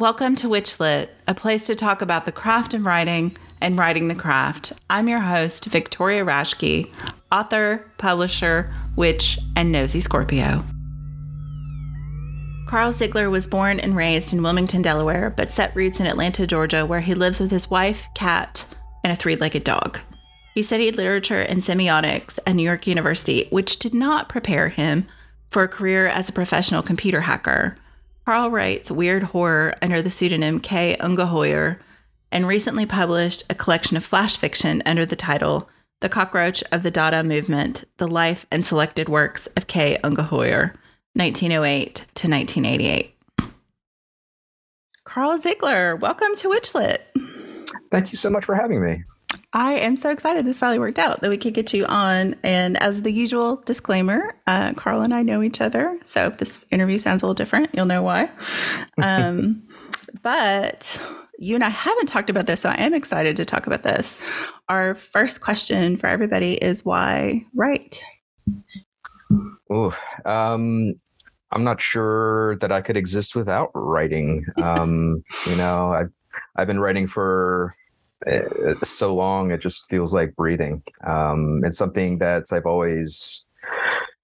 Welcome to Witchlit, a place to talk about the craft of writing and writing the craft. I'm your host, Victoria Raschke, author, publisher, witch, and nosy Scorpio. Karl Sigler was born and raised in Wilmington, Delaware, but set roots in Atlanta, Georgia, where he lives with his wife, cat, and a three legged dog. He studied literature and semiotics at New York University, which did not prepare him for a career as a professional computer hacker. Karl writes weird horror under the pseudonym K. Ungeheuer and recently published a collection of flash fiction under the title The Cockroach of the Dada Movement The Life and Selected Works of K. Ungeheuer, 1908 to 1988. Karl Sigler, welcome to Witchlit. Thank you so much for having me. I am so excited this finally worked out that we could get you on. And as the usual disclaimer, uh, Karl and I know each other. So if this interview sounds a little different, you'll know why. Um, but you and I haven't talked about this, so I am excited to talk about this. Our first question for everybody is why write? Oh, um, I'm not sure that I could exist without writing. Um, you know, I've I've been writing for so long it just feels like breathing. Um, it's something that i've always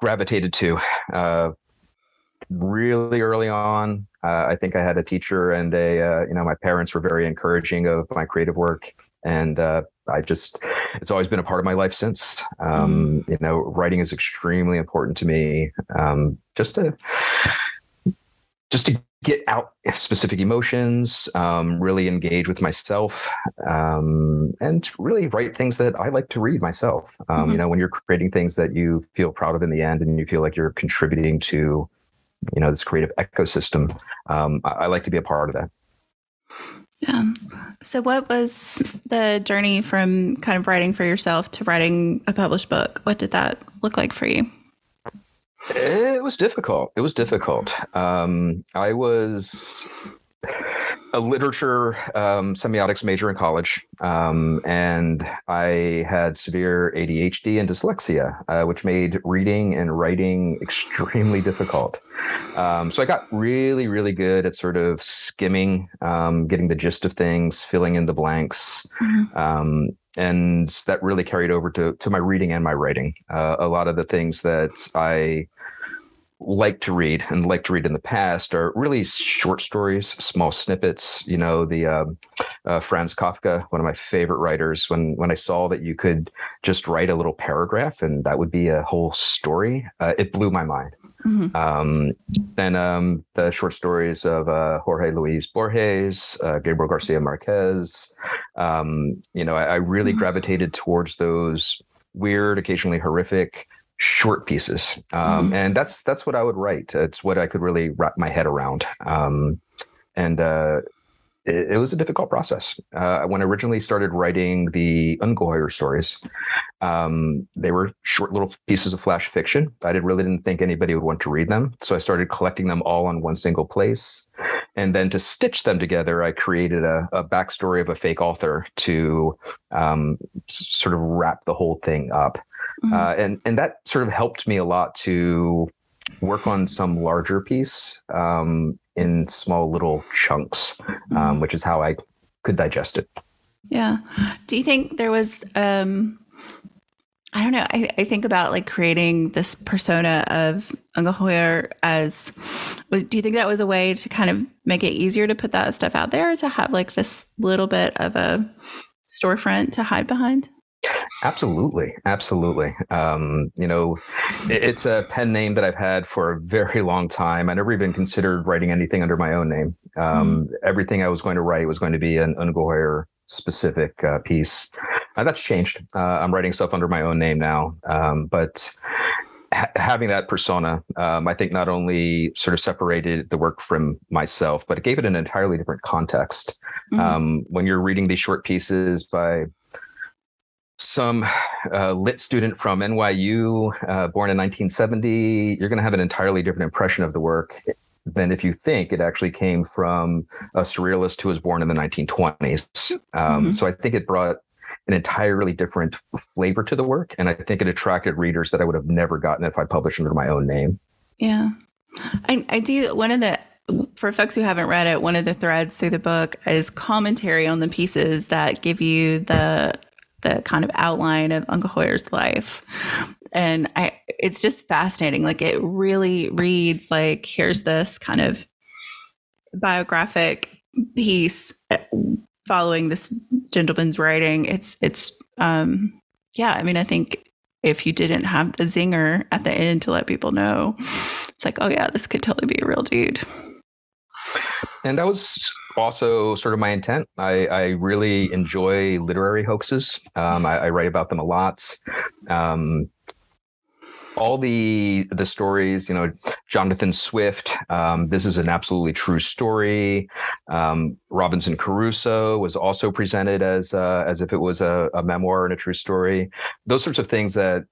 gravitated to uh, really early on. Uh, i think i had a teacher and a uh, you know my parents were very encouraging of my creative work. And uh, i just it's always been a part of my life since. Um, mm. you know writing is extremely important to me. Um, just to just to get out specific emotions, um, really engage with myself, um, and really write things that I like to read myself. Um, mm-hmm. You know, when you're creating things that you feel proud of in the end, and you feel like you're contributing to, you know, this creative ecosystem, um, I, I like to be a part of that. Yeah. So, what was the journey from kind of writing for yourself to writing a published book? What did that look like for you? It was difficult. It was difficult. Um, I was a literature um, semiotics major in college, um, and I had severe ADHD and dyslexia, uh, which made reading and writing extremely difficult. Um, so I got really, really good at sort of skimming, um, getting the gist of things, filling in the blanks. Mm-hmm. And that really carried over to to my reading and my writing. Uh, a lot of the things that I like to read and like to read in the past are really short stories, small snippets. You know, the um, uh, Franz Kafka, one of my favorite writers. When when I saw that you could just write a little paragraph and that would be a whole story, uh, it blew my mind. Mm-hmm. Um, and um, the short stories of uh, Jorge Luis Borges, uh, Gabriel Garcia Marquez. Um, you know, I, I really mm-hmm. gravitated towards those weird, occasionally horrific, short pieces, um, mm-hmm. and that's that's what I would write. It's what I could really wrap my head around. Um, and uh, it, it, was a difficult process. Uh, when I originally started writing the Ungeheuer stories, um, they were short little pieces of flash fiction. I did, really didn't think anybody would want to read them, so I started collecting them all on one single place. And then to stitch them together, I created a, a backstory of a fake author to um, sort of wrap the whole thing up. Mm-hmm. Uh, and and that sort of helped me a lot to work on some larger piece um, in small little chunks, um, mm-hmm. which is how I could digest it. Yeah. Do you think there was? Um, I don't know. I, I think about like creating this persona of Ungeheuer as. Do you think that was a way to kind of make it easier to put that stuff out there to have like this little bit of a storefront to hide behind? Absolutely, absolutely. Um, you know, it's a pen name that I've had for a very long time. I never even considered writing anything under my own name. Um, mm. Everything I was going to write was going to be an Ungeheuer specific uh, piece. Uh, that's changed. Uh, I'm writing stuff under my own name now, um, but ha- having that persona, um, I think not only sort of separated the work from myself, but it gave it an entirely different context. Mm. when you're reading these short pieces by some uh, lit student from NYU, uh, born in 1970, you're going to have an entirely different impression of the work than if you think it actually came from a surrealist who was born in the 1920s. Um, mm-hmm. So I think it brought an entirely different flavor to the work. And I think it attracted readers that I would have never gotten if I published under my own name. Yeah. I, I do. One of the for folks who haven't read it, one of the threads through the book is commentary on the pieces that give you the the kind of outline of Ungeheuer's life. And I it's just fascinating. Like it really reads like here's this kind of biographic piece uh, following this gentleman's writing. It's it's um yeah, I mean I think if you didn't have the zinger at the end to let people know, it's like, oh yeah, this could totally be a real dude. And that was also sort of my intent. I, I really enjoy literary hoaxes. Um, I, I, write about them a lot. Um, all the the stories, you know, Jonathan Swift. Um, this is an absolutely true story. Um, Robinson Crusoe was also presented as uh, as if it was a, a, memoir and a true story. Those sorts of things that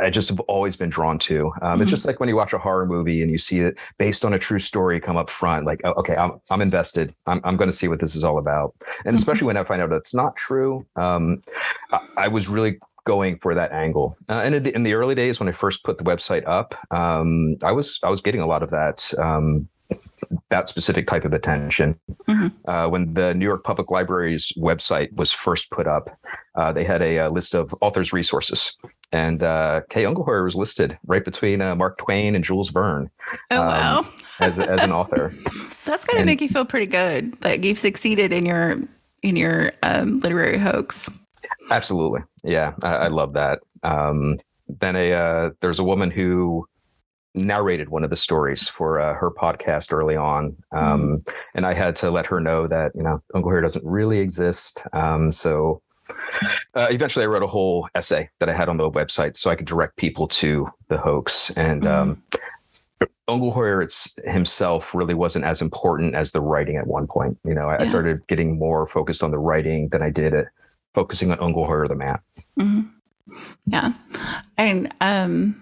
I just have always been drawn to. Um, mm-hmm. It's just like when you watch a horror movie and you see it based on a true story come up front. Like, oh, okay, I'm I'm invested. I'm I'm going to see what this is all about. And mm-hmm. especially when I find out that it's not true, um, I, I, was really going for that angle. Uh, and in the, in the, early days when I first put the website up, um, I was I was getting a lot of that um, that specific type of attention. Mm-hmm. Uh, when the New York Public Library's website was first put up, uh, they had a, a, list of authors' resources, and uh, K. Ungeheuer was listed right between uh, Mark Twain and Jules Verne. Oh um, wow! as as an author, that's going to make you feel pretty good. Like you've succeeded in your in your um, literary hoax. Absolutely, yeah, I, I love that. Um, then a uh, there's a woman who narrated one of the stories for uh, her podcast early on, um, mm. and I had to let her know that you know Ungeheuer doesn't really exist. Um, so uh, eventually, I wrote a whole essay that I had on the website so I could direct people to the hoax. And um, Ungeheuer it's, himself really wasn't as important as the writing at one point. You know, I, yeah. I started getting more focused on the writing than I did at focusing on Ungeheuer the man. Mm-hmm. Yeah, and um,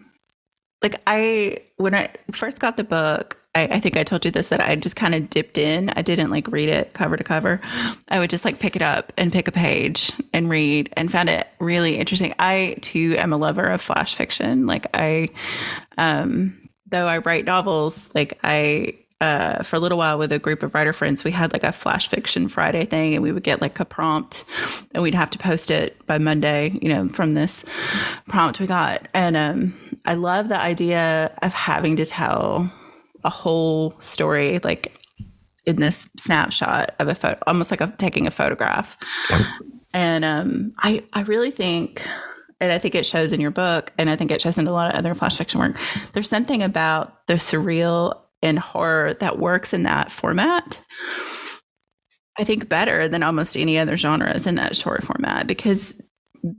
like I when I first got the book, I, I, think I told you this that I just kind of dipped in. I didn't like read it cover to cover. I would just like pick it up and pick a page and read and found it really interesting. I too am a lover of flash fiction. Like I, um, though I write novels, like I uh, for a little while with a group of writer friends, we had like a flash fiction Friday thing, and we would get like a prompt, and we'd have to post it by Monday, you know, from this prompt we got. And um, I love the idea of having to tell a whole story like in this snapshot of a photo, almost like a, taking a photograph. And um, I, I really think, and I think it shows in your book, and I think it shows in a lot of other flash fiction work. There's something about the surreal and horror that works in that format. I think better than almost any other genres in that short format because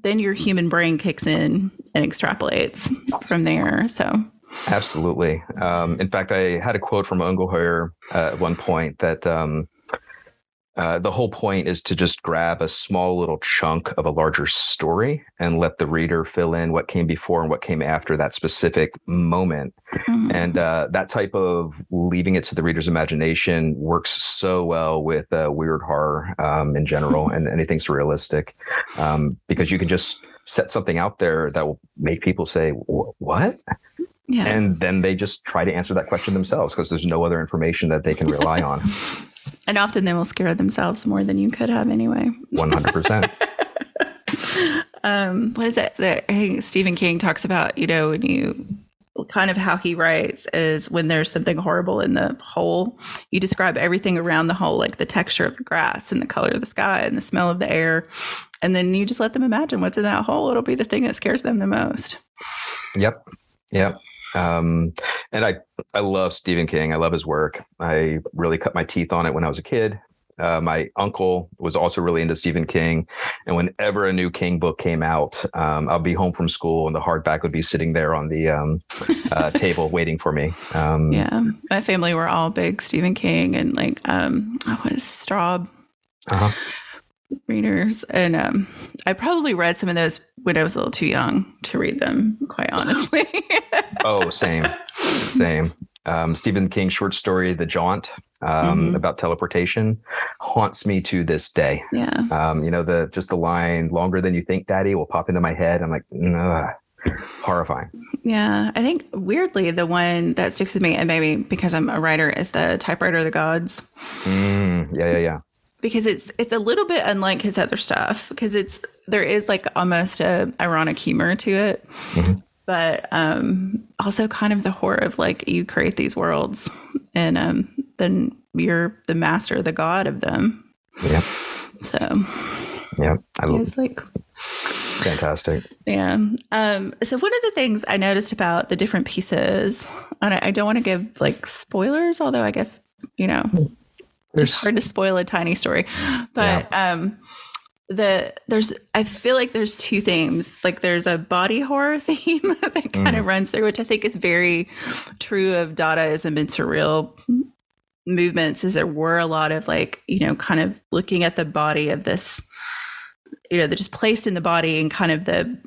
then your human brain kicks in and extrapolates from there. So Absolutely. Um, in fact, I had a quote from Ungeheuer uh, at one point that um, uh, the whole point is to just grab a small little chunk of a larger story and let the reader fill in what came before and what came after that specific moment. Mm-hmm. And uh, that type of leaving it to the reader's imagination works so well with uh, weird horror um, in general and anything surrealistic um, because you can just set something out there that will make people say, What? Yeah. And then they just try to answer that question themselves because there's no other information that they can rely on. And often they will scare themselves more than you could have anyway. 100%. um, what is it that I think Stephen King talks about, you know, when you kind of how he writes is when there's something horrible in the hole, you describe everything around the hole, like the texture of the grass and the color of the sky and the smell of the air. And then you just let them imagine what's in that hole. It'll be the thing that scares them the most. Yep. Yep. Um, and I, I love Stephen King. I love his work. I really cut my teeth on it when I was a kid. Uh, my uncle was also really into Stephen King, and whenever a new King book came out, um, I'll be home from school, and the hardback would be sitting there on the um, uh, table waiting for me. Um, yeah, my family were all big Stephen King, and like um, I was Straub. Uh-huh readers and um, i probably read some of those when i was a little too young to read them quite honestly oh same same um, stephen king short story the jaunt um, mm-hmm. about teleportation haunts me to this day yeah um, you know the just the line longer than you think daddy will pop into my head i'm like Ugh. horrifying. Yeah, I think weirdly the one that sticks with me, and maybe because I'm a writer, is the typewriter of the gods. Mm, yeah, yeah, yeah. Because it's it's a little bit unlike his other stuff because it's there is like almost a ironic humor to it, mm-hmm. but um, also kind of the horror of like you create these worlds and um, then you're the master, the god of them. Yeah. So. Yeah, I love. like fantastic. Yeah. Um, so one of the things I noticed about the different pieces, and I, I don't want to give like spoilers, although I guess you know There's, it's hard to spoil a tiny story, but yeah. um, the there's I feel like there's two themes. Like there's a body horror theme that kind mm. of runs through, which I think is very true of Dadaism and surreal movements. Is there were a lot of like you know kind of looking at the body of this you know, they're just placed in the body and kind of the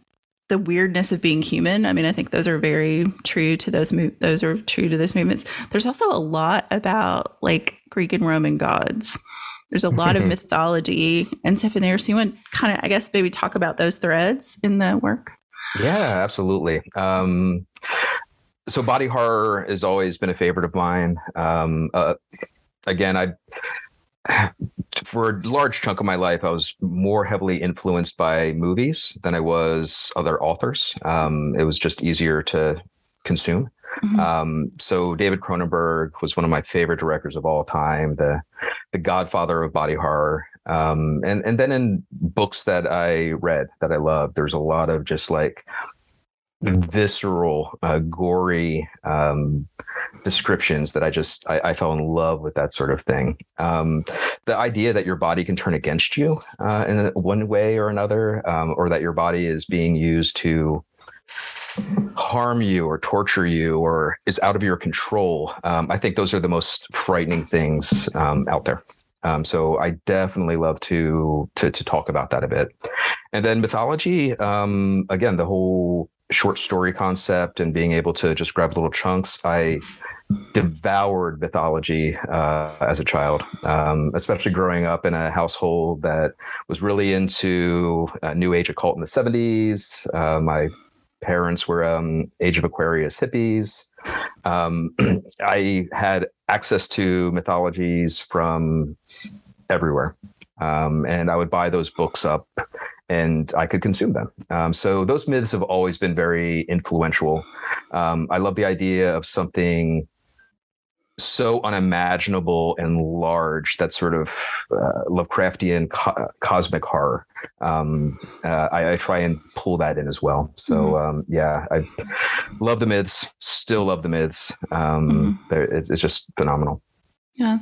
the weirdness of being human. I mean, I think those are very true to those those are true to those movements. There's also a lot about like Greek and Roman gods. There's a lot of mythology and stuff in there. So you want kind of, I guess, maybe talk about those threads in the work. Yeah, absolutely. Um, so body horror has always been a favorite of mine. Um, uh, again, I for a large chunk of my life, I was more heavily influenced by movies than I was other authors. Um, it was just easier to consume. Mm-hmm. Um, so David Cronenberg was one of my favorite directors of all time, the the godfather of body horror. Um, and and then in books that I read that I loved, there's a lot of just like visceral, uh, gory um, descriptions that I just I, I, fell in love with that sort of thing. Um, the idea that your body can turn against you uh, in one way or another, um, or that your body is being used to harm you or torture you or is out of your control. Um, I think those are the most frightening things um, out there. Um, so I definitely love to, to to talk about that a bit. And then mythology, um, again, the whole short story concept and being able to just grab little chunks. I devoured mythology uh, as a child, um, especially growing up in a household that was really into New Age occult in the 70s. Uh, my parents were um, Age of Aquarius hippies. Um, I had access to mythologies from everywhere. Um, and I would buy those books up and I could consume them. Um, so those myths have always been very influential. Um, I love the idea of something so unimaginable and large that sort of uh, Lovecraftian co- cosmic horror. Um, uh, I, I, try and pull that in as well. So mm-hmm. um, yeah, I love the myths. Still love the myths. Um, mm-hmm. it's, it's just phenomenal. Yeah.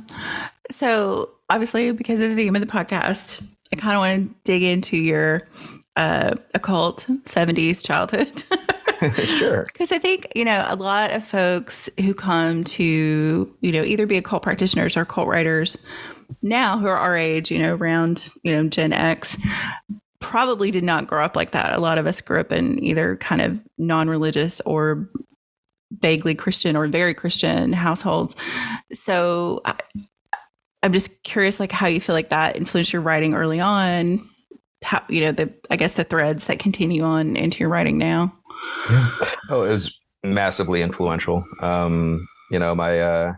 So obviously, because of the theme of the podcast, I kind of want to dig into your uh, occult 70s childhood. sure. Because I think, you know, a lot of folks who come to, you know, either be occult practitioners or cult writers now who are our age, you know, around, you know, Gen X, probably did not grow up like that. A lot of us grew up in either kind of non religious or vaguely Christian or very Christian households. So I, I'm just curious, like how you feel like that influenced your writing early on. How you know the I guess the threads that continue on into your writing now. Yeah. Oh, it was massively influential. Um, you know, my uh,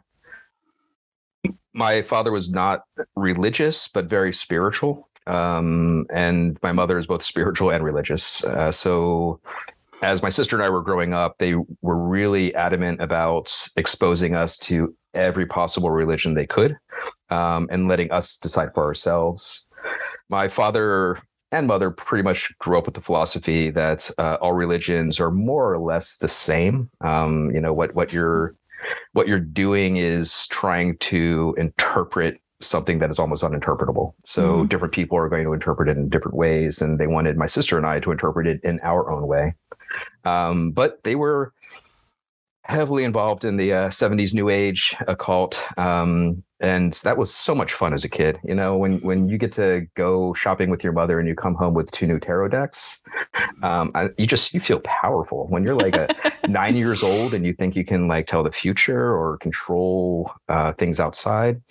my father was not religious, but very spiritual. Um, and my mother is both spiritual and religious. Uh, so as my sister and I were growing up, they were really adamant about exposing us to every possible religion they could um, and letting us decide for ourselves. My father and mother pretty much grew up with the philosophy that uh, all religions are more or less the same. Um, you know what what you're what you're doing is trying to interpret something that is almost uninterpretable. So mm. different people are going to interpret it in different ways, and they wanted my sister and I to interpret it in our own way. Um, but they were heavily involved in the uh, 70s new age occult um, and that was so much fun as a kid you know when when you get to go shopping with your mother and you come home with two new tarot decks um, I, you just you feel powerful when you're like a nine years old and you think you can like tell the future or control uh, things outside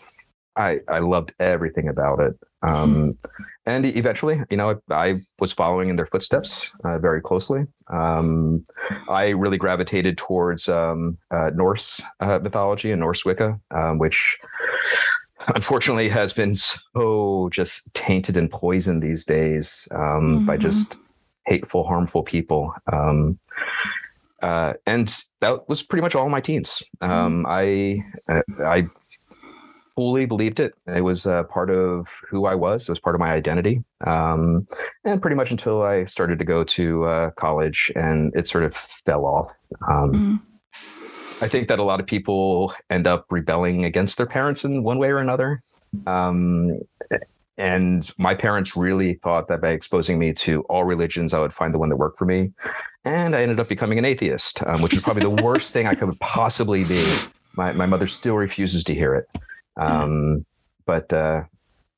I I loved everything about it. Um, and eventually, you know, I, was following in their footsteps uh, very closely. Um, I really gravitated towards um, uh, Norse uh, mythology and Norse Wicca, um, which unfortunately has been so just tainted and poisoned these days mm-hmm. by just hateful, harmful people. Um, uh, and that was pretty much all my teens. Um, I uh, I fully believed it. It was uh, part of who I was. It was part of my identity. Um, and pretty much until I started to go to uh, college, and it sort of fell off. Um, mm. I think that a lot of people end up rebelling against their parents in one way or another. Um, and my parents really thought that by exposing me to all religions, I would find the one that worked for me. And I ended up becoming an atheist, um, which is probably the worst thing I could possibly be. My, my mother still refuses to hear it. Um, but uh,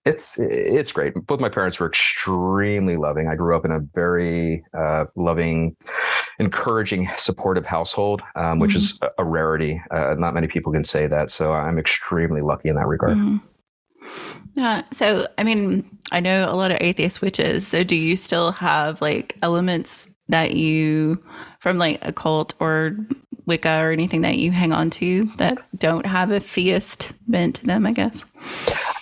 it's it's great. Both my parents were extremely loving. I grew up in a very uh, loving, encouraging, supportive household, um, which mm-hmm. is a, rarity. Uh, not many people can say that, so I'm extremely lucky in that regard. Mm-hmm. Yeah. So, I mean, I know a lot of atheist witches. So, do you still have like elements that you from like a cult or Wicca or anything that you hang on to that don't have a theist bent to them, I guess.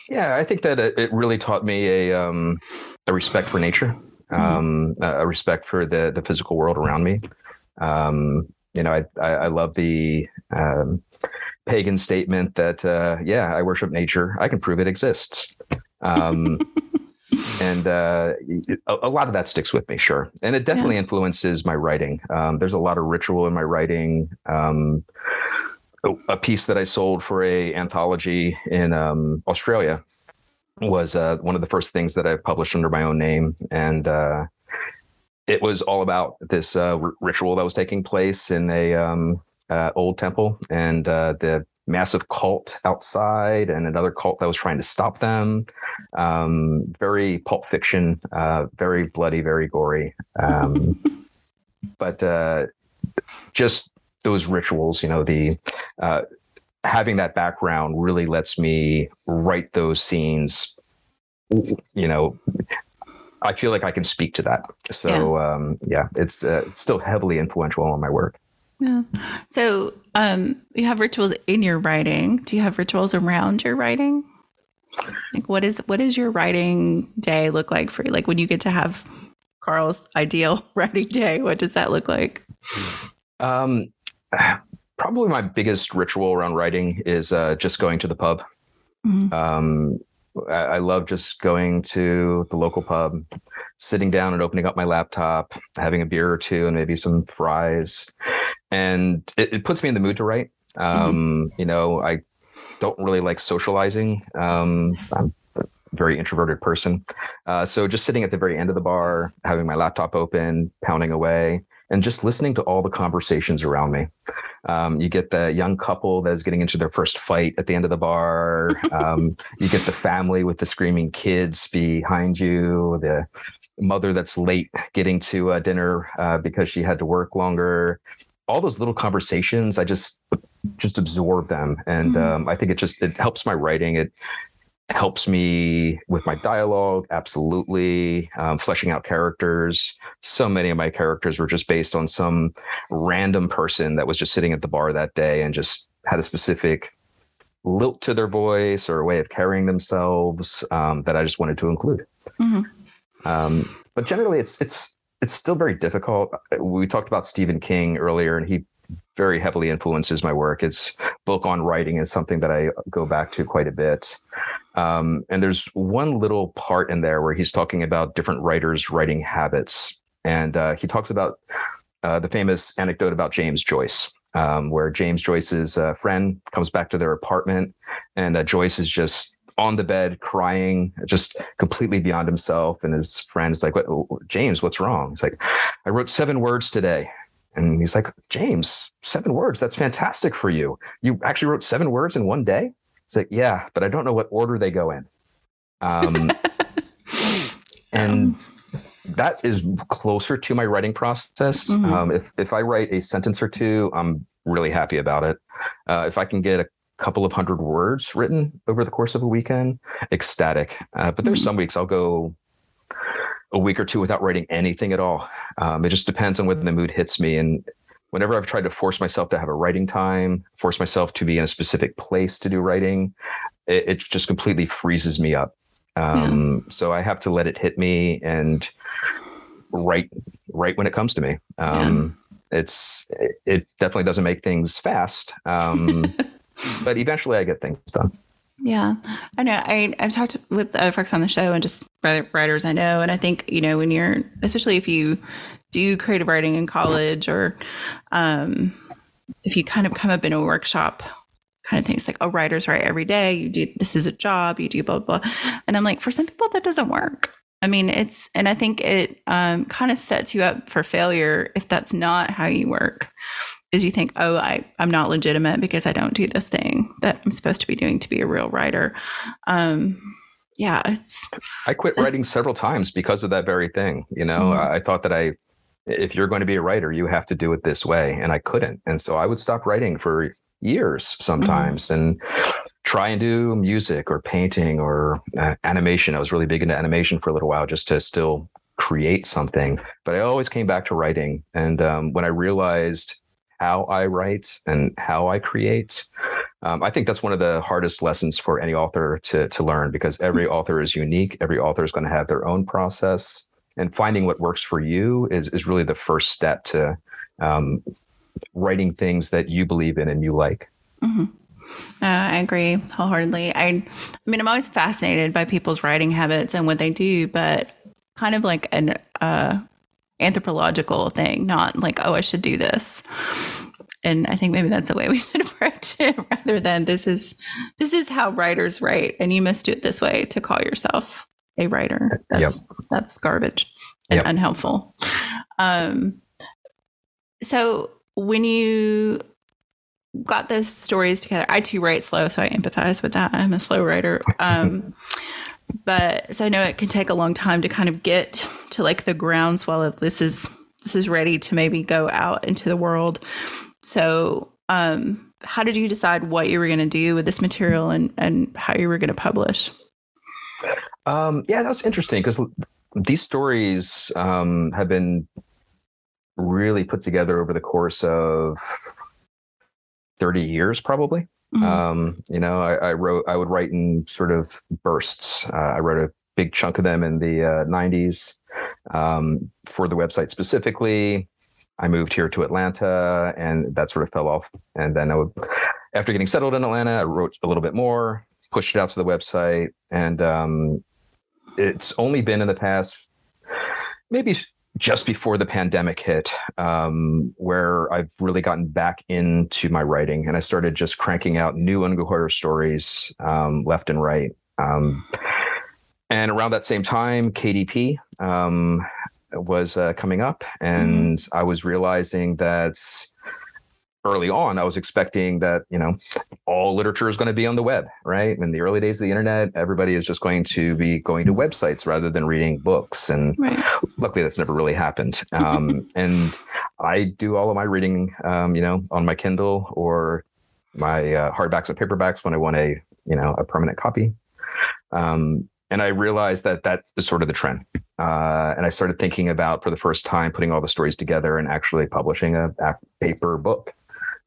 Yeah, I think that it really taught me a um, a respect for nature, mm-hmm. um, a respect for the the physical world around me. Um, you know, I, I, I love the um, pagan statement that uh, yeah, I worship nature. I can prove it exists. And uh, a, a, lot of that sticks with me, sure, and it definitely yeah. influences my writing. Um, there's a lot of ritual in my writing. Um, a piece that I sold for a anthology in um, Australia was uh, one of the first things that I published under my own name, and uh, it was all about this uh, r- ritual that was taking place in a um, uh, old temple, and uh, the massive cult outside and another cult that was trying to stop them. Um, very pulp fiction, uh, very bloody, very gory. Um, but uh, just those rituals, you know, the uh, having that background really lets me write those scenes. You know, I feel like I can speak to that. So yeah, um, yeah it's, uh, it's still heavily influential on my work. Yeah. So um, you have rituals in your writing. Do you have rituals around your writing? Like what is what is your writing day look like for you? Like when you get to have Karl's ideal writing day, what does that look like? Um, probably my biggest ritual around writing is uh, just going to the pub. Mm-hmm. Um, I, I love just going to the local pub, sitting down and opening up my laptop, having a beer or two, and maybe some fries, and it, it puts me in the mood to write. Um, mm-hmm. You know, I don't really like socializing. Um, I'm a very introverted person, uh, so just sitting at the very end of the bar, having my laptop open, pounding away, and just listening to all the conversations around me. Um, you get the young couple that's getting into their first fight at the end of the bar. Um, you get the family with the screaming kids behind you. The mother that's late getting to uh, dinner uh, because she had to work longer. All those little conversations, I just just absorb them, and mm-hmm. um, I think it just it helps my writing. It helps me with my dialogue absolutely um, fleshing out characters so many of my characters were just based on some random person that was just sitting at the bar that day and just had a specific lilt to their voice or a way of carrying themselves um, that i just wanted to include mm-hmm. um, but generally it's it's it's still very difficult we talked about stephen king earlier and he very heavily influences my work. His book on writing is something that I go back to quite a bit. Um, and there's one little part in there where he's talking about different writers' writing habits. And uh, he talks about uh, the famous anecdote about James Joyce, um, where James Joyce's uh, friend comes back to their apartment and uh, Joyce is just on the bed crying, just completely beyond himself. And his friend's like, what, James, what's wrong? He's like, I wrote seven words today. And he's like, James, seven words. That's fantastic for you. You actually wrote seven words in one day? It's like, yeah, but I don't know what order they go in. Um, and that is closer to my writing process. Mm-hmm. Um, if if I write a sentence or two, I'm really happy about it. Uh, if I can get a couple of hundred words written over the course of a weekend, ecstatic. Uh, but there's mm-hmm. some weeks I'll go a week or two without writing anything at all. Um, it just depends on when the mood hits me. And whenever I've tried to force myself to have a writing time, force myself to be in a specific place to do writing, it, it just completely freezes me up. Um, yeah. So I have to let it hit me and write write when it comes to me. Um, yeah. It's it definitely doesn't make things fast, um, but eventually I get things done. Yeah, I know. I I've talked with other folks on the show and just writers I know, and I think you know when you're, especially if you do creative writing in college or um, if you kind of come up in a workshop kind of things like oh writers write every day you do this is a job you do blah blah, blah. and i'm like for some people that doesn't work I mean, it's, and I think it um, kind of sets you up for failure if that's not how you work. Is you think, oh, I, I'm not legitimate because I don't do this thing that I'm supposed to be doing to be a real writer. Um, yeah, it's. I quit writing several times because of that very thing. You know, mm-hmm. I thought that I, if you're going to be a writer, you have to do it this way, and I couldn't, and so I would stop writing for years sometimes, mm-hmm. and try and do music or painting or uh, animation. I was really big into animation for a little while just to still create something. But I always came back to writing. And um, when I realized how I write and how I create, um, I think that's one of the hardest lessons for any author to, to learn because every author is unique. Every author is going to have their own process. And finding what works for you is, is really the first step to um, writing things that you believe in and you like. Mm-hmm. Uh, I agree wholeheartedly. I, I mean, I'm always fascinated by people's writing habits and what they do, but kind of like an uh, anthropological thing, not like, oh, I should do this. And I think maybe that's the way we should approach it, rather than this is this is how writers write, and you must do it this way to call yourself a writer. That's yep. that's garbage and yep. unhelpful. Um, so when you got those stories together. I too write slow, so I empathize with that. I'm a slow writer. Um, but so I know it can take a long time to kind of get to like the groundswell of this is this is ready to maybe go out into the world. So um, how did you decide what you were going to do with this material and and how you were going to publish? Um, yeah, that was interesting because these stories um, have been really put together over the course of 30 years probably. Mm-hmm. Um, you know, I, I, wrote, I would write in sort of bursts. Uh, I wrote a big chunk of them in the uh, 90s um, for the website specifically. I moved here to Atlanta and that sort of fell off. And then I would, after getting settled in Atlanta, I wrote a little bit more, pushed it out to the website. And um, it's only been in the past maybe just before the pandemic hit, um, where I've really gotten back into my writing and I started just cranking out new horror stories um, left and right. Um, and around that same time, KDP um, was uh, coming up, and mm-hmm. I was realizing that early on, I was expecting that, you know, all literature is going to be on the web, right? In the early days of the internet, everybody is just going to be going to websites rather than reading books. And right. luckily, that's never really happened. Um, and I do all of my reading, um, you know, on my Kindle or my uh, hardbacks and paperbacks when I want a, you know, a permanent copy. Um, and I realized that that is sort of the trend. Uh, and I started thinking about, for the first time, putting all the stories together and actually publishing a, a paper book.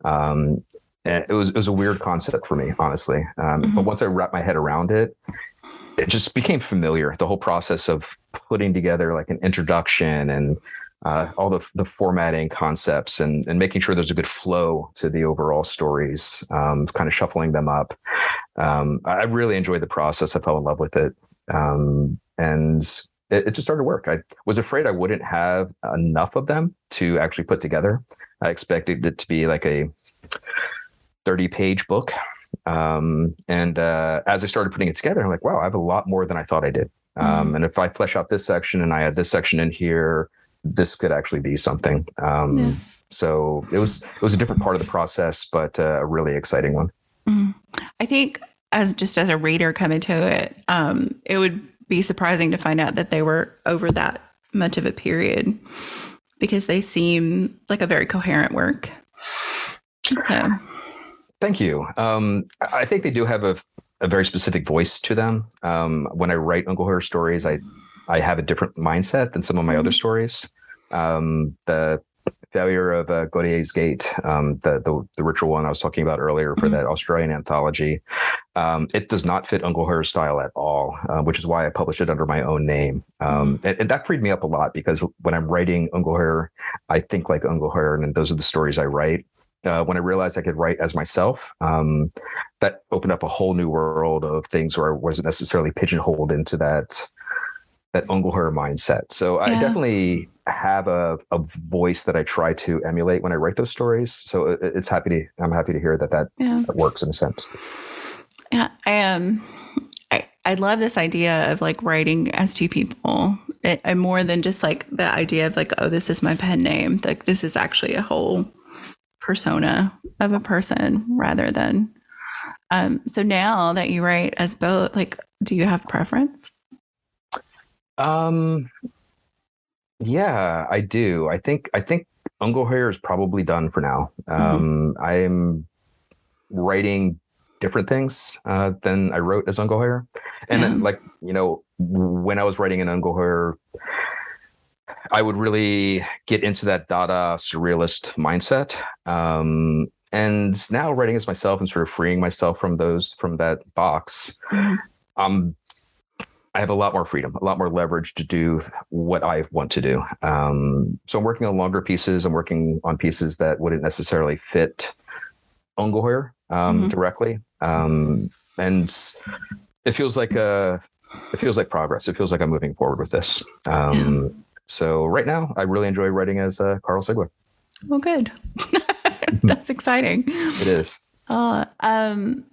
Um, it was it was a weird concept for me, honestly. Um, mm-hmm. But once I wrapped my head around it, it just became familiar. The whole process of putting together like an introduction and uh, all the the formatting concepts and and making sure there's a good flow to the overall stories, um, kind of shuffling them up. Um, I really enjoyed the process. I fell in love with it, um, and it, it, just started to work. I was afraid I wouldn't have enough of them to actually put together. I expected it to be like a 30 page book. Um, and uh, as I started putting it together, I'm like, wow, I have a lot more than I thought I did. Um, mm. And if I flesh out this section and I add this section in here, this could actually be something. Um, yeah. So it was it was a different part of the process, but uh, a really exciting one. Mm. I think as just as a reader coming to it, um, it would be surprising to find out that they were over that much of a period because they seem like a very coherent work. So Thank you. Um, I think they do have a, a very specific voice to them. Um, when I write Ungeheuer stories, I I have a different mindset than some of my mm-hmm. other stories. Um, the failure of uh, Godier's Gate, um, the, the, the ritual one I was talking about earlier for mm-hmm. that Australian anthology, um, it does not fit Ungeheuer's style at all, uh, which is why I published it under my own name. Um, mm-hmm. and, and, that freed me up a lot because when I'm writing Ungeheuer, I think like Ungeheuer, and those are the stories I write uh, when I realized I could write as myself, um, that opened up a whole new world of things where I wasn't necessarily pigeonholed into that that Ungeheuer mindset. So yeah. I definitely have a, a voice that I try to emulate when I write those stories. So it, it's happy to I'm happy to hear that that, yeah. that works in a sense. Yeah, I am. Um, I I love this idea of like writing as two people. It, I'm more than just like the idea of like, oh, this is my pen name. Like this is actually a whole persona of a person rather than um so now that you write as both like do you have preference um yeah i do i think i think Ungeheuer is probably done for now mm-hmm. um mm-hmm. i'm writing different things uh, than i wrote as Ungeheuer and yeah. then like you know when i was writing an Ungeheuer I would really get into that Dada surrealist mindset. Um, and now writing as myself and sort of freeing myself from those from that box, mm-hmm. um, I have a lot more freedom, a lot more leverage to do what I want to do. Um, so I'm working on longer pieces. I'm working on pieces that wouldn't necessarily fit Ungeheuer um, mm-hmm. directly, um, and it feels like a it feels like progress. It feels like I'm moving forward with this. Um, so right now, I really enjoy writing as uh, Karl Sigler. Well, good. That's exciting. It is. Uh, um,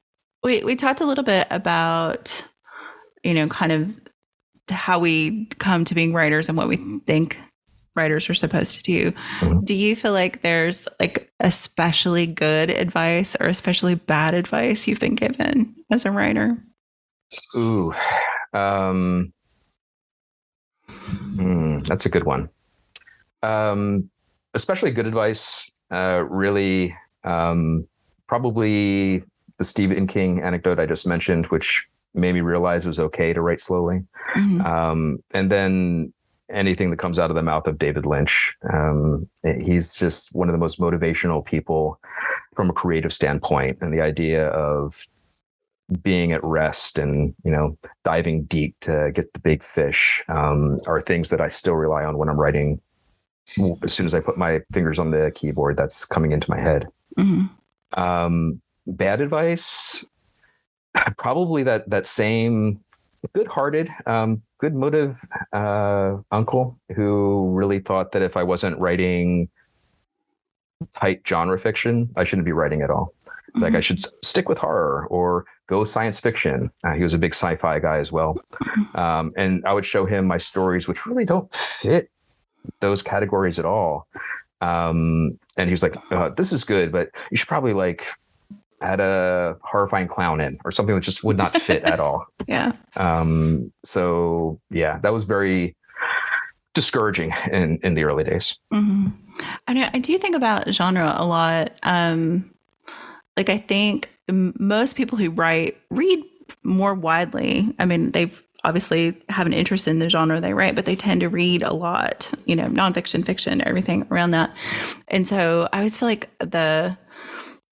we we talked a little bit about, you know, kind of how we come to being writers and what we think writers are supposed to do. Mm-hmm. Do you feel like there's like especially good advice or especially bad advice you've been given as a writer? Ooh, um, Mm, that's a good one. Um, especially good advice. Uh, really, um, probably the Stephen King anecdote I just mentioned, which made me realize it was okay to write slowly. Mm-hmm. Um, and then anything that comes out of the mouth of David Lynch. Um, he's just one of the most motivational people from a creative standpoint. And the idea of being at rest and you know diving deep to get the big fish um, are things that I still rely on when I'm writing. As soon as I put my fingers on the keyboard, that's coming into my head. Mm-hmm. Um, bad advice, probably that that same good-hearted, um, good motive uh, uncle who really thought that if I wasn't writing tight genre fiction, I shouldn't be writing at all. Mm-hmm. Like I mm-hmm. should stick with horror or go science fiction. Uh, he was a big sci-fi guy as well, um, and I would show him my stories, which really don't fit those categories at all. Um, and he was like, uh, "This is good, but you should probably like add a horrifying clown in or something that just would not fit at all." Yeah. Um, so yeah, that was very discouraging in in the early days. Mm-hmm. I know. I do think about genre a lot. Um, like I think most people who write read more widely. I mean, they've obviously have an interest in the genre they write, but they tend to read a lot, you know, nonfiction, fiction, everything around that. And so I always feel like the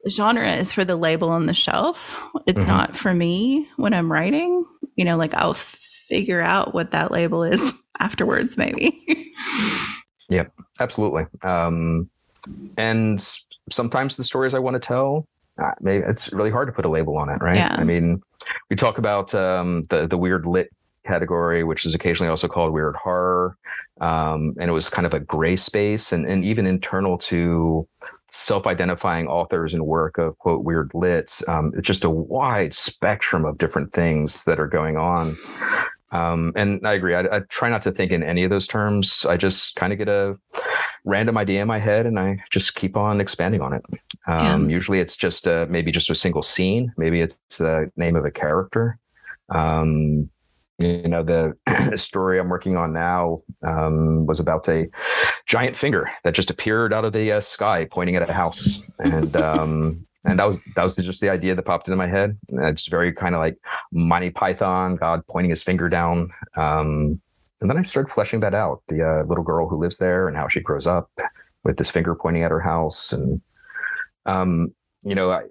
genre is for the label on the shelf. It's mm-hmm. not for me when I'm writing. You know, like I'll figure out what that label is afterwards, maybe. yep, absolutely. Um, and sometimes the stories I want to tell uh, maybe it's really hard to put a label on it, right? Yeah. I mean, we talk about um, the the weird lit category, which is occasionally also called weird horror, um, and it was kind of a gray space, and and even internal to self-identifying authors and work of quote weird lits. Um, it's just a wide spectrum of different things that are going on. Um, and I agree. I, I, try not to think in any of those terms. I just kind of get a random idea in my head and I just keep on expanding on it. Um, yeah. Usually it's just a, maybe just a single scene. Maybe it's the name of a character. Um, you know, the story I'm working on now um, was about a giant finger that just appeared out of the uh, sky pointing at a house. And um, and that was that was just the idea that popped into my head. And it's very kind of like Monty Python, God pointing his finger down. Um, and then I started fleshing that out. The uh, little girl who lives there and how she grows up with this finger pointing at her house, and um, you know, I,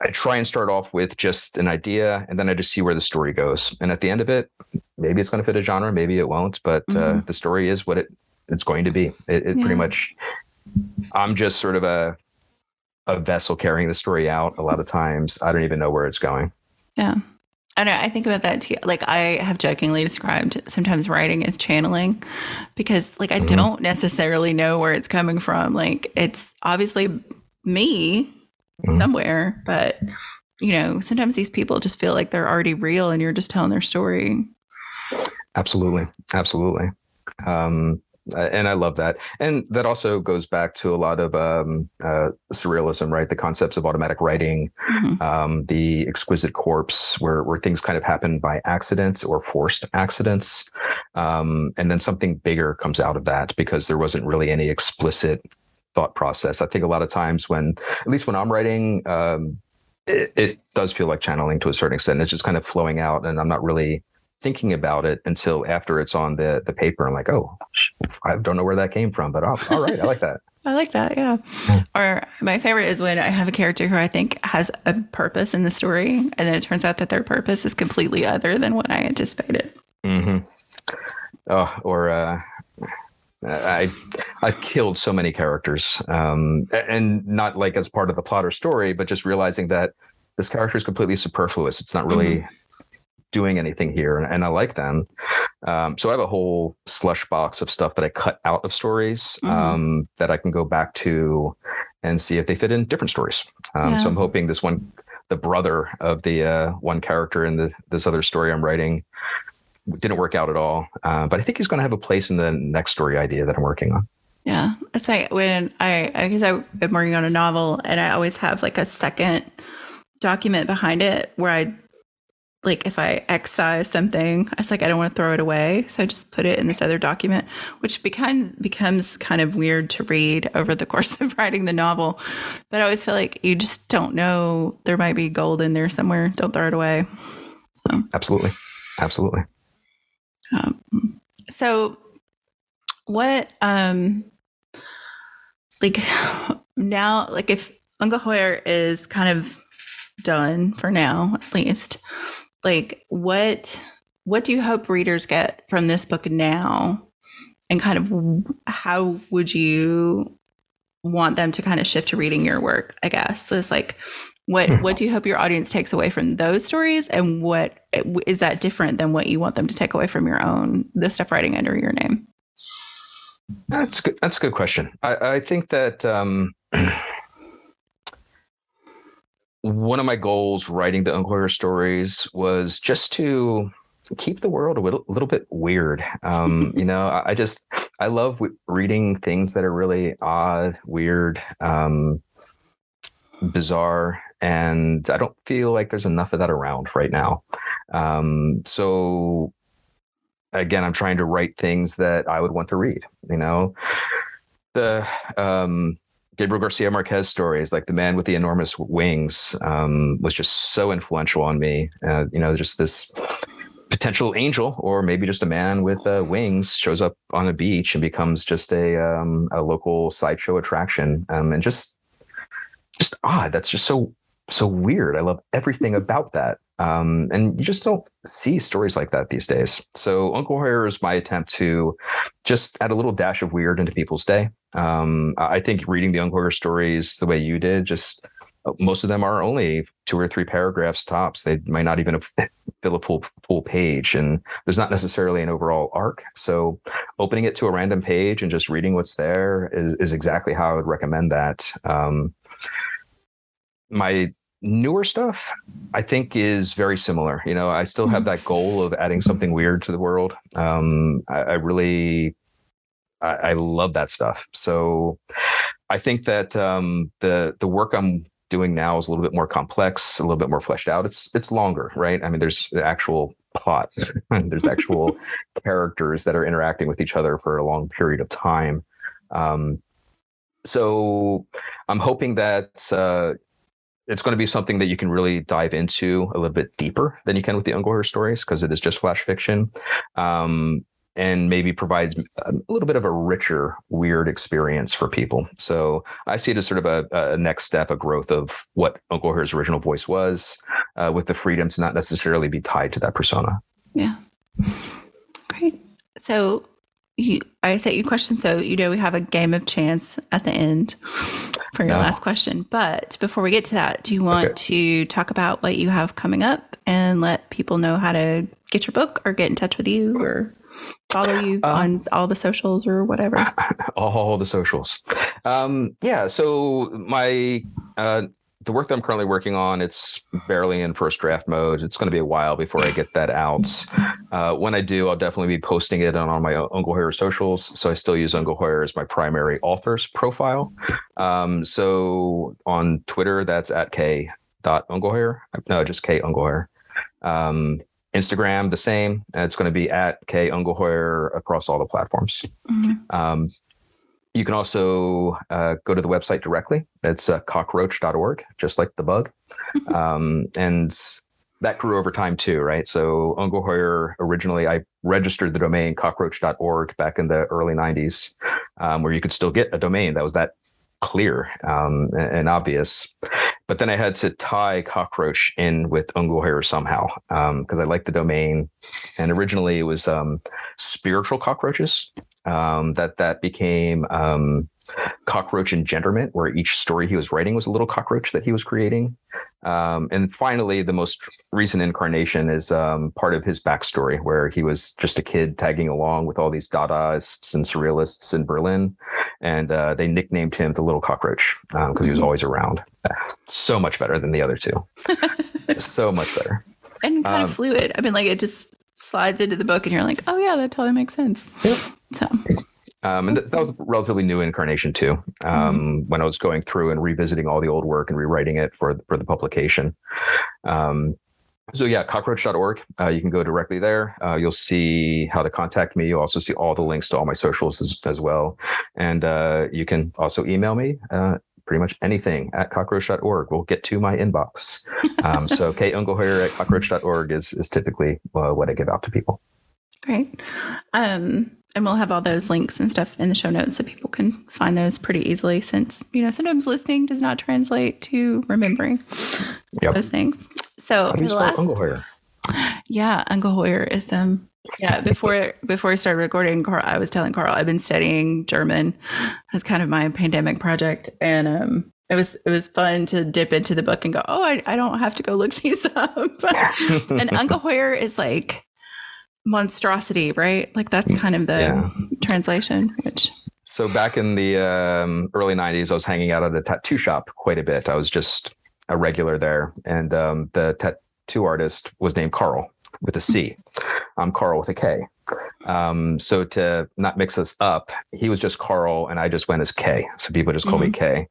I try and start off with just an idea, and then I just see where the story goes. And at the end of it, maybe it's going to fit a genre, maybe it won't. But uh, mm-hmm. uh, the story is what it it's going to be. It, it yeah. pretty much. I'm just sort of a a vessel carrying the story out. A lot of times, I don't even know where it's going. Yeah. I know. I think about that too. Like I have jokingly described sometimes writing as channeling because like I mm-hmm. don't necessarily know where it's coming from. Like it's obviously me mm-hmm. somewhere, but you know, sometimes these people just feel like they're already real and you're just telling their story. Absolutely. Absolutely. Um, and I love that. And that also goes back to a lot of um, uh, surrealism, right? The concepts of automatic writing, mm-hmm. um, the exquisite corpse, where where things kind of happen by accident or forced accidents, um, and then something bigger comes out of that because there wasn't really any explicit thought process. I think a lot of times when, at least when I'm writing, um, it, it does feel like channeling to a certain extent. It's just kind of flowing out, and I'm not really thinking about it until after it's on the the paper. I'm like, oh, I don't know where that came from, but oh, all right, I like that. I like that, yeah. Or my favorite is when I have a character who I think has a purpose in the story, and then it turns out that their purpose is completely other than what I anticipated. Mm-hmm. Oh, or uh, I I've killed so many characters, um, and not like as part of the plot or story, but just realizing that this character is completely superfluous. It's not really mm-hmm doing anything here, and, and I like them. Um, so I have a whole slush box of stuff that I cut out of stories mm-hmm. um, that I can go back to and see if they fit in different stories. Um, yeah. So I'm hoping this one, the brother of the uh, one character in the this other story I'm writing, didn't work out at all. Uh, but I think he's going to have a place in the next story idea that I'm working on. Yeah, that's right. When I, because I'm working on a novel, and I always have like a second document behind it where I like if I excise something, I was like, I don't want to throw it away. So I just put it in this other document, which becomes becomes kind of weird to read over the course of writing the novel. But I always feel like you just don't know there might be gold in there somewhere. Don't throw it away. So absolutely. Absolutely. Um, so what um like now like if Ungeheuer is kind of done for now at least like what what do you hope readers get from this book now? And kind of how would you want them to kind of shift to reading your work i guess so it's like what hmm. what do you hope your audience takes away from those stories and what is that different than what you want them to take away from your own the stuff writing under your name that's good that's a good question i, I think that um one of my goals writing the Ungeheuer stories was just to keep the world a little, little bit weird. Um, you know, I, I, just I love w- reading things that are really odd, weird, um, bizarre, and I don't feel like there's enough of that around right now. Um, so again, I'm trying to write things that I would want to read. You know, the um, Gabriel Garcia Marquez stories, like the man with the enormous wings, um, was just so influential on me. Uh, you know, just this potential angel, or maybe just a man with uh, wings, shows up on a beach and becomes just a um, a local sideshow attraction, um, and just just odd. That's just so so weird. I love everything about that. Um, and you just don't see stories like that these days. So Ungeheuer is my attempt to just add a little dash of weird into people's day. Um, I think reading the Ungeheuer stories the way you did, just uh, most of them are only two or three paragraphs tops. They might not even fill a full full page, and there's not necessarily an overall arc. So opening it to a random page and just reading what's there is, is exactly how I would recommend that. Um, my newer stuff i think is very similar. You know i still have mm-hmm. that goal of adding something weird to the world. Um, I, I, really I, I, love that stuff. So i think that um, the the work i'm doing now is a little bit more complex a little bit more fleshed out. It's it's longer right? I mean there's the actual plot there's actual characters that are interacting with each other for a long period of time. Um, so i'm hoping that uh, it's going to be something that you can really dive into a little bit deeper than you can with the Ungeheuer stories because it is just flash fiction. Um, and maybe provides a little bit of a richer, weird experience for people. So I see it as sort of a, a next step, a growth of what Ungeheuer's original voice was, uh, with the freedom to not necessarily be tied to that persona. Yeah. Great. So you, I set you a question. So you know we have a game of chance at the end for your no. last question. But before we get to that, do you want okay. to talk about what you have coming up and let people know how to get your book or get in touch with you or follow you um, on all the socials or whatever? All the socials. Um, yeah. So my uh, the work that I'm currently working on, it's barely in first draft mode. It's going to be a while before I get that out. Uh, when I do, I'll definitely be posting it on, on my Ungeheuer socials. So I still use Ungeheuer as my primary author's profile. Um, so on Twitter, that's at k dot. No, just k Ungeheuer. Um, Instagram, the same. It's going to be at k Ungeheuer across all the platforms. Mm-hmm. Um, you can also uh, go to the website directly. It's uh, cockroach.org, just like the bug. um, and that grew over time too, right? So Ungeheuer originally, I registered the domain cockroach.org back in the early 90s, um, where you could still get a domain that was that clear um, and, obvious. But then I had to tie cockroach in with Ungeheuer somehow because um, I liked the domain. And originally it was um, spiritual cockroaches um, that that became um, cockroach engenderment, where each story he was writing was a little cockroach that he was creating. Um, and finally, the most recent incarnation is um, part of his backstory, where he was just a kid tagging along with all these Dadaists and Surrealists in Berlin, and uh, they nicknamed him the Little Cockroach because um, he was mm-hmm. always around. So much better than the other two. so much better. And kind of um, fluid. I mean, like it just slides into the book, and you're like, oh yeah, that totally makes sense. Yep. So. Um, and th- that was a relatively new incarnation too. Um, mm-hmm. When I was going through and revisiting all the old work and rewriting it for for the publication. Um, so yeah, cockroach.org. Uh, you can go directly there. Uh, you'll see how to contact me. You'll also see all the links to all my socials as, as well. And uh, you can also email me. Pretty much anything at cockroach.org will get to my inbox. Um, so Kate Ungeheuer at cockroach.org is, is typically uh, what I give out to people. Great. Um, and we'll have all those links and stuff in the show notes so people can find those pretty easily since, you know, sometimes listening does not translate to remembering yep. those things. So for the last Ungeheuer? Yeah, Ungeheuer is um yeah, before before I started recording, Karl, I was telling Karl I've been studying German as kind of my pandemic project, and um, it was it was fun to dip into the book and go, oh, I, I don't have to go look these up. and Ungeheuer is like monstrosity, right? Like that's kind of the yeah. translation. Which so back in the um, early '90s, I was hanging out at a tattoo shop quite a bit. I was just a regular there, and um, the tattoo artist was named Carl with a C. I'm Carl with a K. Um, so to not mix us up, he was just Karl, and I just went as K. So people just call mm-hmm. me K.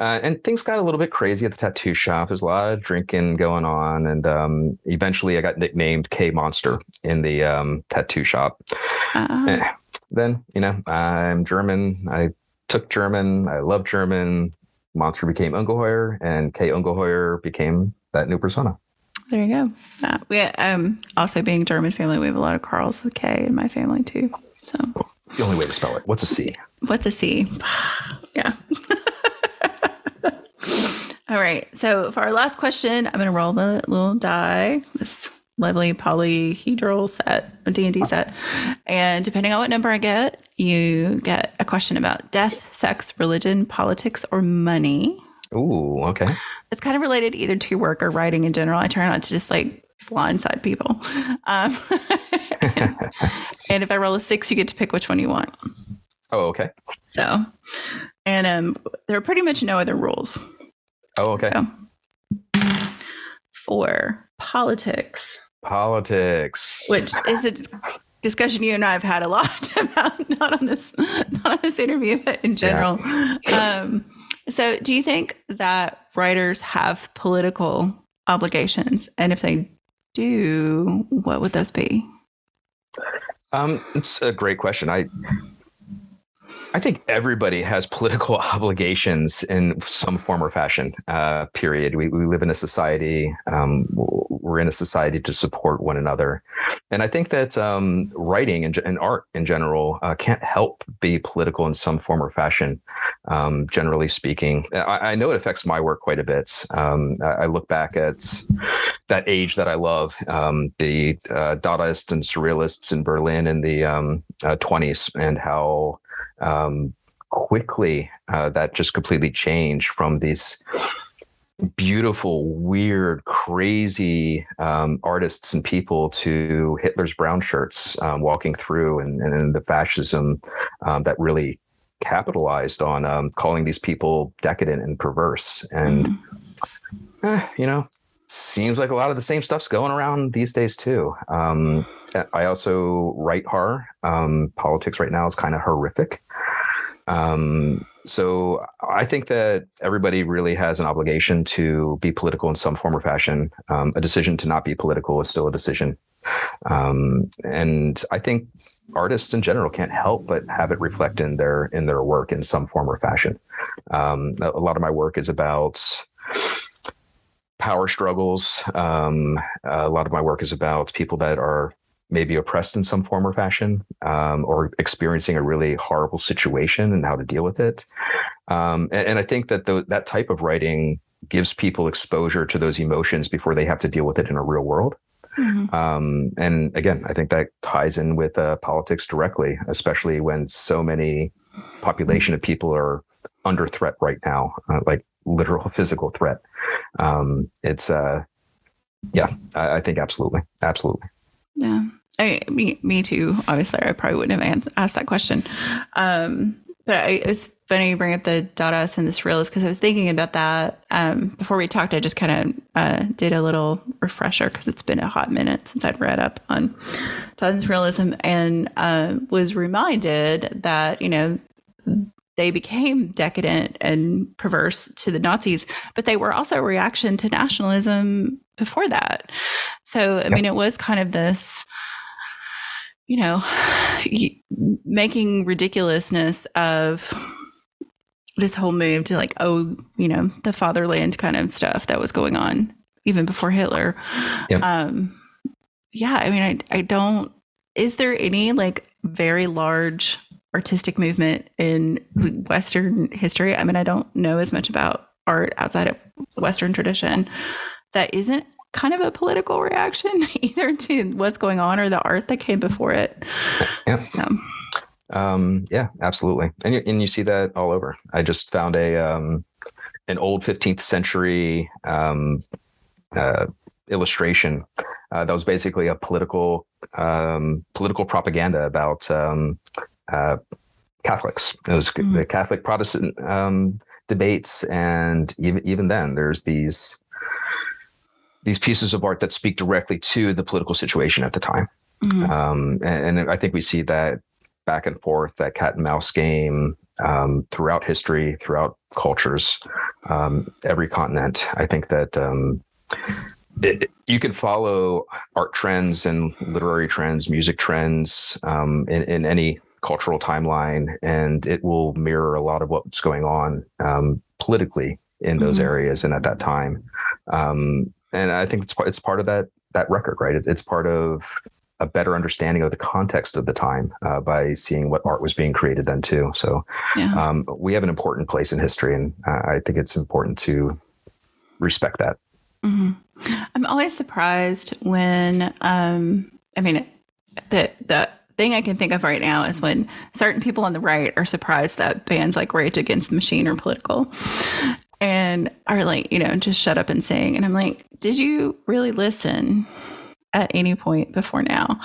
Uh, and things got a little bit crazy at the tattoo shop. There's a lot of drinking going on, and um, eventually I got nicknamed K Monster in the um, tattoo shop. Uh-huh. then you know I'm German. I took German. I love German. Monster became Ungeheuer, and K Ungeheuer became that new persona. There you go. Uh, we um also being German family, we have a lot of Karls with K in my family too. So the only way to spell it. What's a C? What's a C? yeah. All right. So for our last question, I'm going to roll the little die. This lovely polyhedral set, a D&D set. And depending on what number I get, you get a question about death, sex, religion, politics, or money. Ooh, okay. It's kind of related either to work or writing in general. I try not to just like blindside people. Um, and if I roll a six, you get to pick which one you want. Oh, okay. So, and um, there are pretty much no other rules. Oh, okay. So, for politics. Politics. Which is a discussion you and I have had a lot about, not on this, not on this interview, but in general. Yeah. Um, so, do you think that writers have political obligations? And if they do, what would those be? Um, it's a great question. I I think everybody has political obligations in some form or fashion. Uh, period. We we live in a society. Um, we're in a society to support one another, and I think that um, writing and, and, art in general uh, can't help be political in some form or fashion. Um, generally speaking, I, I, know it affects my work quite a bit. Um, I, I, look back at that age that I love, um, the uh, Dadaists and Surrealists in Berlin in the um, uh, twenties, and how um, quickly uh, that just completely changed from these beautiful, weird, crazy um, artists and people to Hitler's brown shirts um, walking through and, and the fascism um, that really capitalized on um, calling these people decadent and perverse. And, mm-hmm. eh, you know, seems like a lot of the same stuff's going around these days too. Um, I also write horror. Um, politics right now is kind of horrific. Um, so I think that everybody really has an obligation to be political in some form or fashion. Um, a decision to not be political is still a decision. Um, and I think artists in general can't help but have it reflect in their in their work in some form or fashion. Um, a lot of my work is about power struggles. Um, a lot of my work is about people that are maybe oppressed in some form or fashion, um, or experiencing a really horrible situation and how to deal with it. Um, and, and, I think that the, that type of writing gives people exposure to those emotions before they have to deal with it in a real world. Mm-hmm. Um, and again, I think that ties in with uh, politics directly, especially when so many population of people are under threat right now, uh, like literal physical threat. Um, it's uh, yeah, I, I think absolutely, absolutely. Yeah. I, me, me too. Obviously, I probably wouldn't have asked that question. Um, but I, it was funny you bring up the Dadaists and the Surrealists because I was thinking about that um, before we talked. I just kind of uh, did a little refresher because it's been a hot minute since I'd read up on Dadaism Surrealism and uh, was reminded that you know they became decadent and perverse to the Nazis, but they were also a reaction to nationalism before that. So, I mean, it was kind of this you know, making ridiculousness of this whole move to like, oh, you know, the fatherland kind of stuff that was going on even before Hitler. Yep. Um, yeah, I mean, I, I don't, is there any like very large artistic movement in Western history? I mean, I don't know as much about art outside of Western tradition that isn't kind of a political reaction either to what's going on or the art that came before it. Yeah. Um, yeah, absolutely. And you, and you see that all over. I just found a, um, an old 15th century, um, uh, illustration, uh, that was basically a political, um, political propaganda about, um, uh, Catholics. It was mm-hmm. the Catholic Protestant, um, debates. And even, even then there's these, these pieces of art that speak directly to the political situation at the time. Mm-hmm. Um, and, and, I think we see that back and forth, that cat and mouse game um, throughout history, throughout cultures, um, every continent. I think that um, you can follow art trends and literary trends, music trends um, in, in, any cultural timeline, and it will mirror a lot of what's going on um, politically in those mm-hmm. areas and at that time. Um, and I think it's part, it's part of that that record, right? It's, it's part of a better understanding of the context of the time uh, by seeing what art was being created then too. So yeah. um, we have an important place in history, and uh, I think it's important to respect that. Mm-hmm. I'm always surprised when, um, I mean, the the thing I can think of right now is when certain people on the right are surprised that bands like Rage Against the Machine are political, and are like, you know, just shut up and sing. And I'm like, did you really listen at any point before now?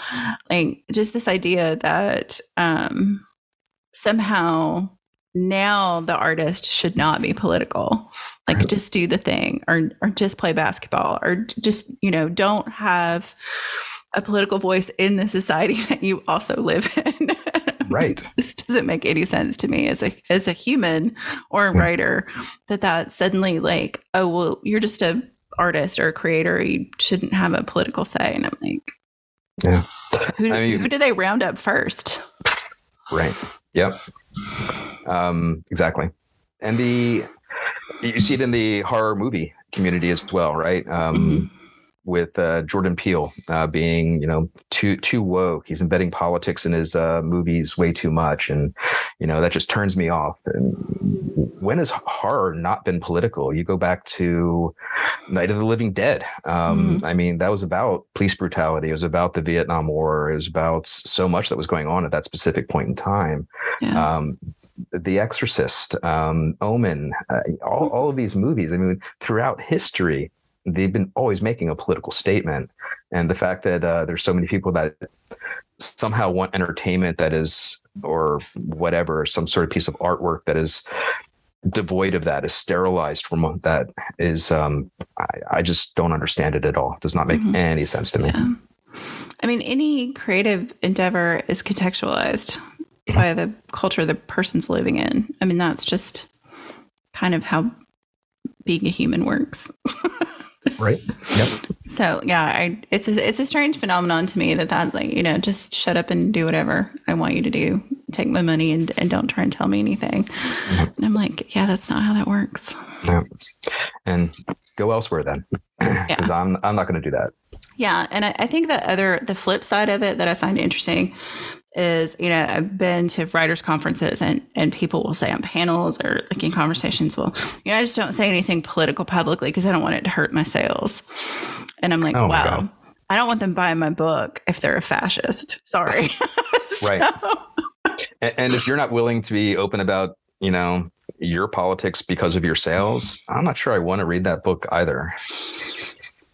Like, just this idea that um, somehow now the artist should not be political. Like, just do the thing or, or just play basketball or just, you know, don't have a political voice in the society that you also live in. right this doesn't make any sense to me as a as a human or a writer that that suddenly like oh well you're just a artist or a creator you shouldn't have a political say and i'm like yeah who, I mean, who do they round up first right Yep. Um, exactly. And the you see it in the horror movie community as well, right? Um, mm-hmm with uh, Jordan Peele uh, being, you know, too too woke. He's embedding politics in his uh, movies way too much, and you know that just turns me off. And when has horror not been political? You go back to Night of the Living Dead. Um, mm. I mean, that was about police brutality. It was about the Vietnam War. It was about so much that was going on at that specific point in time. Yeah. Um, the Exorcist, um, Omen, uh, all, all of these movies. I mean, throughout history, they've been always making a political statement, and the fact that uh, there's so many people that somehow want entertainment that is or whatever some sort of piece of artwork that is devoid of that is sterilized from that is um I, I just don't understand it at all it does not make mm-hmm. any sense to me yeah. i mean any creative endeavor is contextualized mm-hmm. by the culture the person's living in i mean that's just kind of how being a human works right. Yep. So yeah i it's a, it's a strange phenomenon to me that that like you know just shut up and do whatever i want you to do. Take my money and, and don't try and tell me anything. Mm-hmm. and i'm like yeah that's not how that works. Yeah and go elsewhere then because yeah. i'm i'm not going to do that. Yeah and I, I think the other the flip side of it that i find interesting is, you know, I've been to writers' conferences and, and people will say on panels or like in conversations, well, you know, I just don't say anything political publicly because I don't want it to hurt my sales. And I'm like, oh wow, I don't want them buying my book if they're a fascist. Sorry. so. Right. And, and if you're not willing to be open about, you know, your politics because of your sales, I'm not sure I want to read that book either.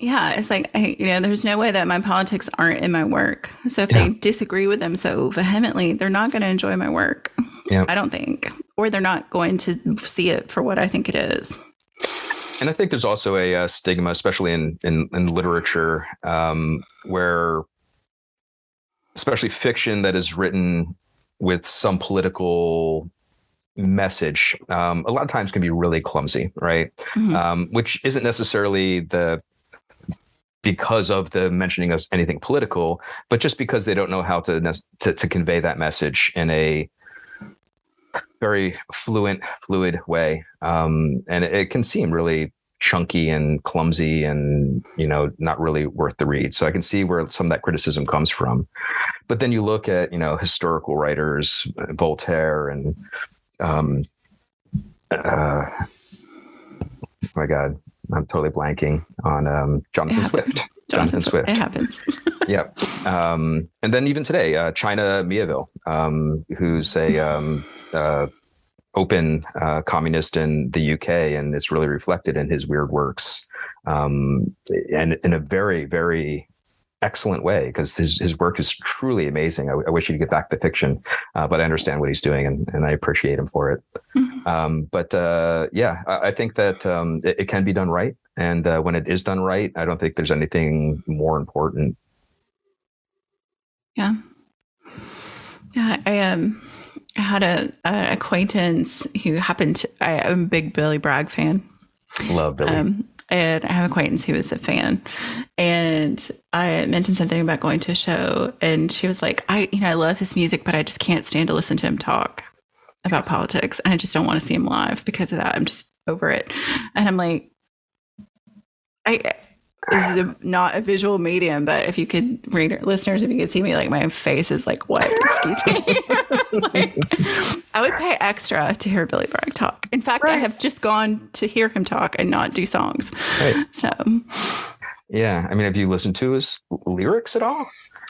Yeah, it's like I, you know, there's no way that my politics aren't in my work. So if yeah. they disagree with them so vehemently, they're not going to enjoy my work. Yeah. I don't think, or they're not going to see it for what I think it is. And I think there's also a, uh, stigma, especially in in, in literature, um, where, especially fiction that is written with some political message um, a lot of times can be really clumsy right mm-hmm. um, which isn't necessarily the because of the mentioning of anything political, but just because they don't know how to to, to convey that message in a very fluent, fluid way, um, and it, it can seem really chunky and clumsy and you know not really worth the read. So i can see where some of that criticism comes from. But then you look at you know historical writers voltaire and um uh, oh my god I'm totally blanking on um, Jonathan Swift. Jonathan, Swift. It happens. yep. Um, and then even today, uh, China Miéville, um, who's a um, uh, open uh, communist in the UK, and it's really reflected in his weird works, um, and in a very, very excellent way because his, his work is truly amazing. I, I wish he'd get back to fiction, uh, but I understand what he's doing and, and I appreciate him for it. Mm-hmm. Um, but uh, yeah, I, I, think that um, it, it, can be done right. And uh, when it is done right, I don't think there's anything more important. Yeah. Yeah. I um, I had a, a acquaintance who happened to, I, am a big Billy Bragg fan. Love Billy. Um, and I have an acquaintance who was a fan, and I mentioned something about going to a show, and she was like, "I, you know, I love his music, but I just can't stand to listen to him talk about politics, and I just don't want to see him live because of that. I'm just over it." And I'm like, I this is a, not a visual medium, but if you could read listeners, if you could see me, like my face is like, what? Excuse me. like, I would pay extra to hear Billy Bragg talk. In fact, right. I have just gone to hear him talk and not do songs. Right. So, yeah. I mean, have you listened to his lyrics at all?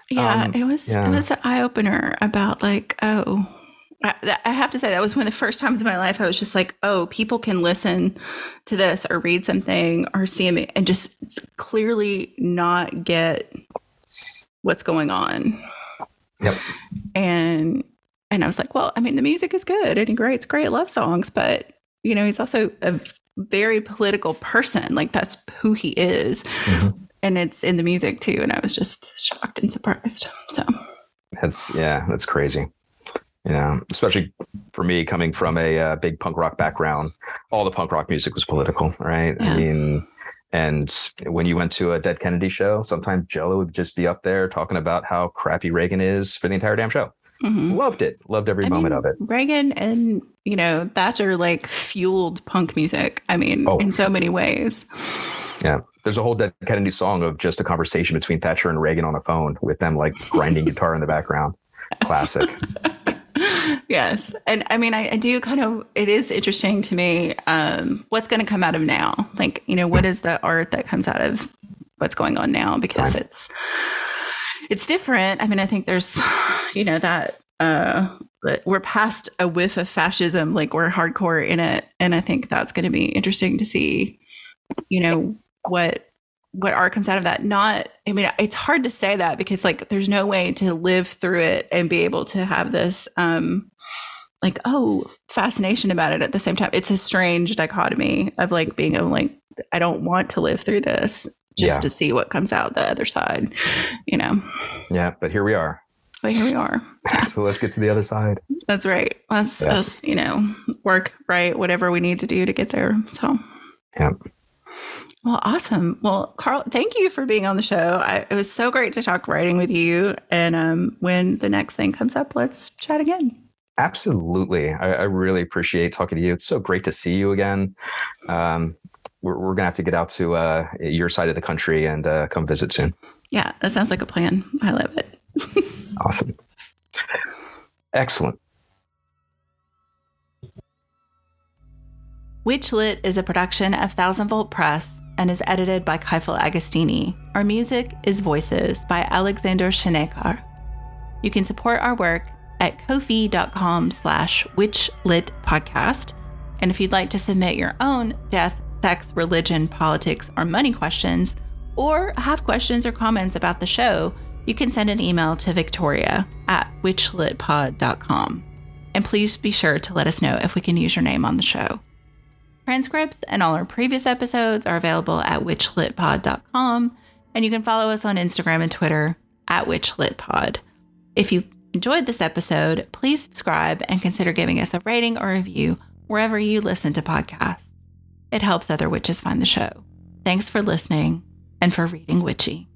Yeah, um, it was yeah. it was an eye opener about like, oh, I, I have to say that was one of the first times in my life I was just like, oh, people can listen to this or read something or see me and just clearly not get what's going on. Yep. And and I was like, well, I mean, the music is good and he writes great love songs, but you know, he's also a very political person. Like that's who he is. Mm-hmm. And it's in the music too. And I was just shocked and surprised. So that's yeah, that's crazy you know, especially for me coming from a uh, big punk rock background, all the punk rock music was political, right? Yeah. I mean, and when you went to a Dead Kennedy show, sometimes Jello would just be up there talking about how crappy Reagan is for the entire damn show. Mm-hmm. Loved it. Loved every I moment mean, of it. Reagan and you know Thatcher like fueled punk music. I mean, oh. in so many ways. Yeah, there's a whole Dead Kennedy song of just a conversation between Thatcher and Reagan on a phone with them like grinding guitar in the background. Classic. yes. And I mean, I, I, do kind of, it is interesting to me um, what's going to come out of now. Like, you know, what is the art that comes out of what's going on now? Because Fine. it's, it's different. I mean, I think there's, you know, that, uh, we're past a whiff of fascism, like we're hardcore in it. And I think that's going to be interesting to see, you know, what what art comes out of that. Not i mean it's hard to say that because like there's no way to live through it and be able to have this um like oh fascination about it at the same time. It's a strange dichotomy of like being of like i don't want to live through this just yeah. to see what comes out the other side you know? Yeah but here we are. But here we are. So let's get to the other side. That's right. Let's yeah. us you know work right whatever we need to do to get there so. Yeah well, awesome. Well, Karl, thank you for being on the show. I, it was so great to talk writing with you. And um, when the next thing comes up, let's chat again. Absolutely. I, I, really appreciate talking to you. It's so great to see you again. Um, we're, we're going to have to get out to uh, your side of the country and uh, come visit soon. Yeah, that sounds like a plan. I love it. awesome. Excellent. Witchlit is a production of Thousand Volt Press and is edited by Kaifel Agostini. Our music is Voices by Alexander Shenekar. You can support our work at kofi.com slash witchlitpodcast. And if you'd like to submit your own death, sex, religion, politics, or money questions, or have questions or comments about the show, you can send an email to victoria at witchlitpod.com. And please be sure to let us know if we can use your name on the show. Transcripts and all our previous episodes are available at witchlitpod.com, and you can follow us on Instagram and Twitter at witchlitpod. If you enjoyed this episode, please subscribe and consider giving us a rating or review wherever you listen to podcasts. It helps other witches find the show. Thanks for listening and for reading witchy.